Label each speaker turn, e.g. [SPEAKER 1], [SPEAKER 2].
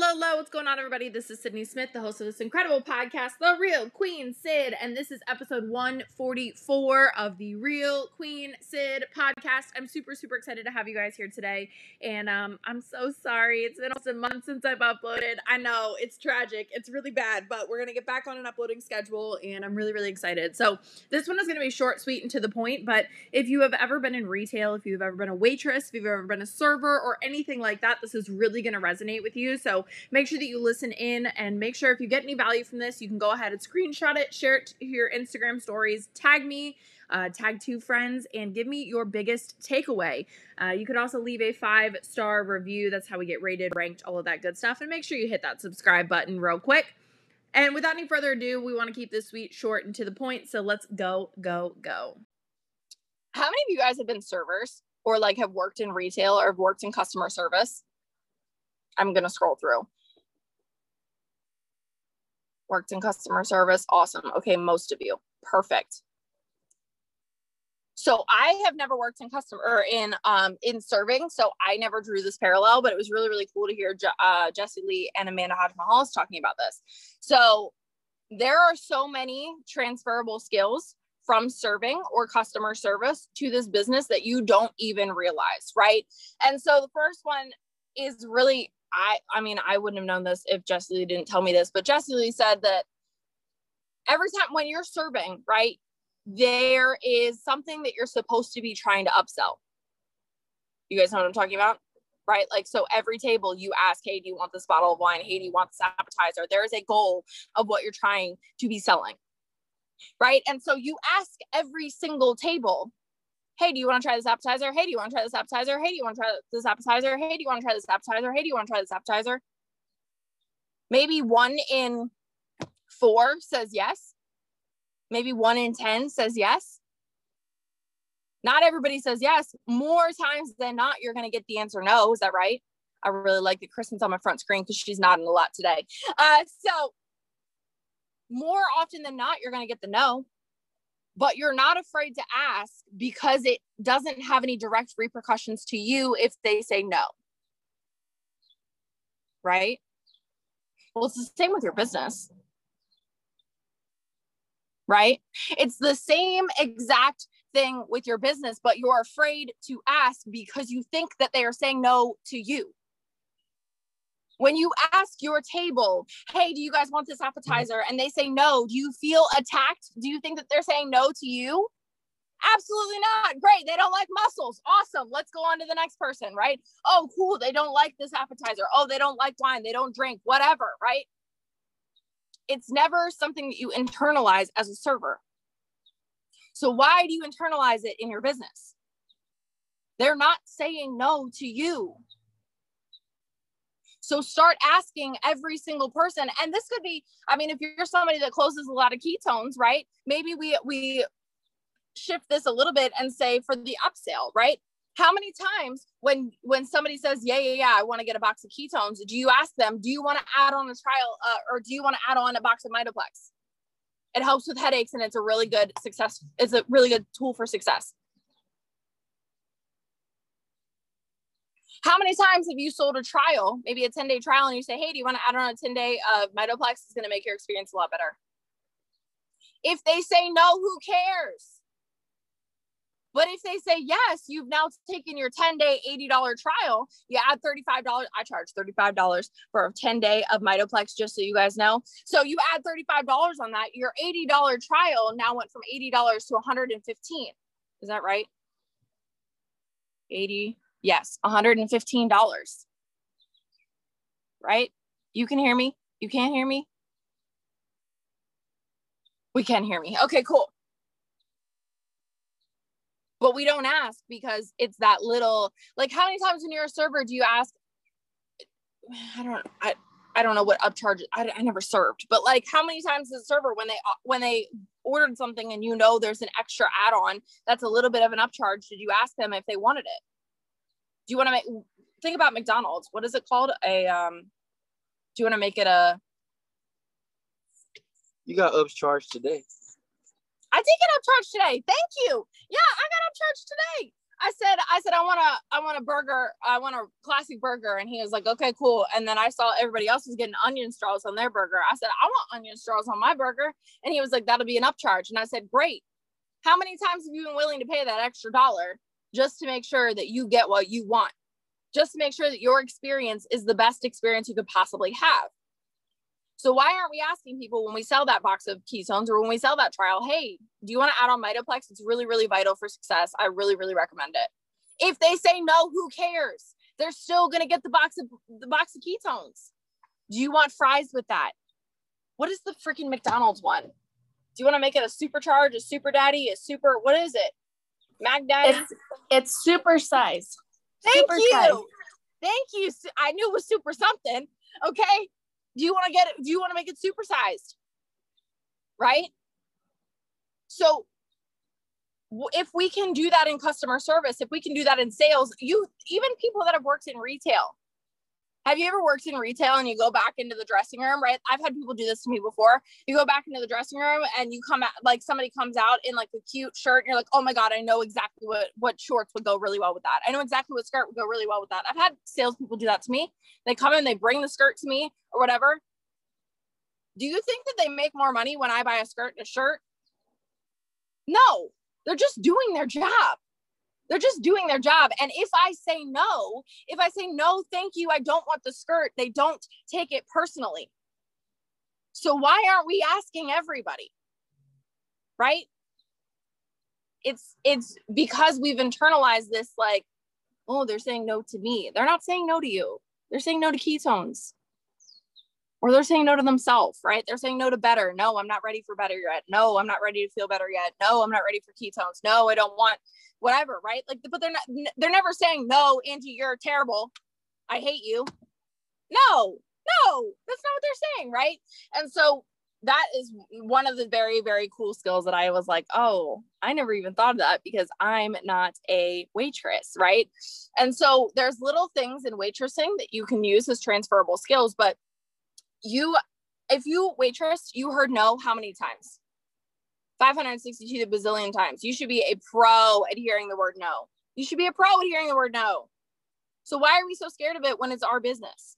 [SPEAKER 1] hello, hello. What's going on, everybody? This is Sydney Smith, the host of this incredible podcast, The Real Queen Syd, and this is episode 144 of the Real Queen Syd podcast. I'm super, super excited to have you guys here today, and um, I'm so sorry. It's been almost a month since I've uploaded. I know it's tragic, it's really bad, but we're gonna get back on an uploading schedule, and I'm really, really excited. So this one is gonna be short, sweet, and to the point. But if you have ever been in retail, if you've ever been a waitress, if you've ever been a server, or anything like that, this is really gonna resonate with you. So make sure that you listen in and make sure if you get any value from this, you can go ahead and screenshot it, share it to your Instagram stories, tag me. Uh, tag two friends and give me your biggest takeaway. Uh, you could also leave a five star review. That's how we get rated, ranked, all of that good stuff. And make sure you hit that subscribe button real quick. And without any further ado, we want to keep this sweet, short, and to the point. So let's go, go, go.
[SPEAKER 2] How many of you guys have been servers or like have worked in retail or have worked in customer service? I'm going to scroll through. Worked in customer service. Awesome. Okay, most of you. Perfect. So I have never worked in customer or in um in serving, so I never drew this parallel, but it was really really cool to hear uh, Jesse Lee and Amanda Hodge Mahalis talking about this. So there are so many transferable skills from serving or customer service to this business that you don't even realize, right? And so the first one is really I I mean, I wouldn't have known this if Jesse Lee didn't tell me this, but Jesse Lee said that every time when you're serving, right, there is something that you're supposed to be trying to upsell. You guys know what I'm talking about? Right? Like, so every table you ask, hey, do you want this bottle of wine? Hey, do you want this appetizer? There is a goal of what you're trying to be selling. Right. And so you ask every single table, hey, do you want to try this appetizer? Hey, do you want to try this appetizer? Hey, do you want to try this appetizer? Hey, do you want to try this appetizer? Hey, do you want to try this appetizer? Maybe one in four says yes. Maybe one in 10 says yes. Not everybody says yes. More times than not, you're going to get the answer no. Is that right? I really like that Kristen's on my front screen because she's nodding a lot today. Uh, so, more often than not, you're going to get the no but you're not afraid to ask because it doesn't have any direct repercussions to you if they say no. Right? Well, it's the same with your business. Right? It's the same exact thing with your business, but you're afraid to ask because you think that they are saying no to you. When you ask your table, hey, do you guys want this mm-hmm. appetizer? And they say no, do you feel attacked? Do you think that they're saying no to you? Absolutely not. Great. They don't like mussels. Awesome. Let's go on to the next person, right? Oh, cool. They don't like this appetizer. Oh, they don't like wine. They don't drink, whatever, right? It's never something that you internalize as a server. So, why do you internalize it in your business? They're not saying no to you. So start asking every single person. And this could be, I mean, if you're somebody that closes a lot of ketones, right? Maybe we we shift this a little bit and say for the upsell, right? How many times when when somebody says, "Yeah, yeah, yeah, I want to get a box of ketones," do you ask them, "Do you want to add on a trial uh, or do you want to add on a box of Mitoplex?" It helps with headaches and it's a really good success. It's a really good tool for success. How many times have you sold a trial, maybe a 10 day trial, and you say, hey, do you want to add on a 10 day of uh, Mitoplex? It's going to make your experience a lot better. If they say no, who cares? But if they say yes, you've now taken your 10 day $80 trial, you add $35. I charge $35 for a 10 day of Mitoplex, just so you guys know. So you add $35 on that. Your $80 trial now went from $80 to 115 Is that right? 80 Yes, $115. Right? You can hear me? You can't hear me? We can hear me. Okay, cool. But we don't ask because it's that little like how many times when you're a server do you ask I don't I I don't know what upcharge I, I never served, but like how many times as a server when they when they ordered something and you know there's an extra add-on that's a little bit of an upcharge, did you ask them if they wanted it? Do you want to make think about McDonald's? What is it called? A um do you want to make it a
[SPEAKER 3] You got upcharged today.
[SPEAKER 2] I did get upcharged today. Thank you. Yeah, I got upcharged today. I said, I said, I want a, I want a burger. I want a classic burger. And he was like, okay, cool. And then I saw everybody else was getting onion straws on their burger. I said, I want onion straws on my burger. And he was like, that'll be an upcharge. And I said, great. How many times have you been willing to pay that extra dollar just to make sure that you get what you want? Just to make sure that your experience is the best experience you could possibly have. So why aren't we asking people when we sell that box of ketones or when we sell that trial, hey, do you want to add on Mitoplex? It's really, really vital for success. I really, really recommend it. If they say no, who cares? They're still gonna get the box of the box of ketones. Do you want fries with that? What is the freaking McDonald's one? Do you want to make it a supercharge, a super daddy, a super what is it? Mag daddy?
[SPEAKER 3] It's, it's super size.
[SPEAKER 2] Thank
[SPEAKER 3] super
[SPEAKER 2] you.
[SPEAKER 3] size.
[SPEAKER 2] Thank you. I knew it was super something. Okay do you want to get it do you want to make it supersized right so if we can do that in customer service if we can do that in sales you even people that have worked in retail have you ever worked in retail and you go back into the dressing room right? I've had people do this to me before. You go back into the dressing room and you come out like somebody comes out in like a cute shirt and you're like oh my god i know exactly what what shorts would go really well with that. I know exactly what skirt would go really well with that. I've had salespeople do that to me. They come in they bring the skirt to me or whatever. Do you think that they make more money when i buy a skirt and a shirt? No. They're just doing their job they're just doing their job. And if I say no, if I say no, thank you, I don't want the skirt, they don't take it personally. So why aren't we asking everybody? Right? It's it's because we've internalized this like, oh, they're saying no to me. They're not saying no to you. They're saying no to ketones. Or they're saying no to themselves, right? They're saying no to better. No, I'm not ready for better yet. No, I'm not ready to feel better yet. No, I'm not ready for ketones. No, I don't want whatever, right? Like, but they're not, they're never saying, no, Angie, you're terrible. I hate you. No, no, that's not what they're saying, right? And so that is one of the very, very cool skills that I was like, oh, I never even thought of that because I'm not a waitress, right? And so there's little things in waitressing that you can use as transferable skills, but you, if you waitress, you heard no how many times? 562 bazillion times. You should be a pro at hearing the word no. You should be a pro at hearing the word no. So why are we so scared of it when it's our business?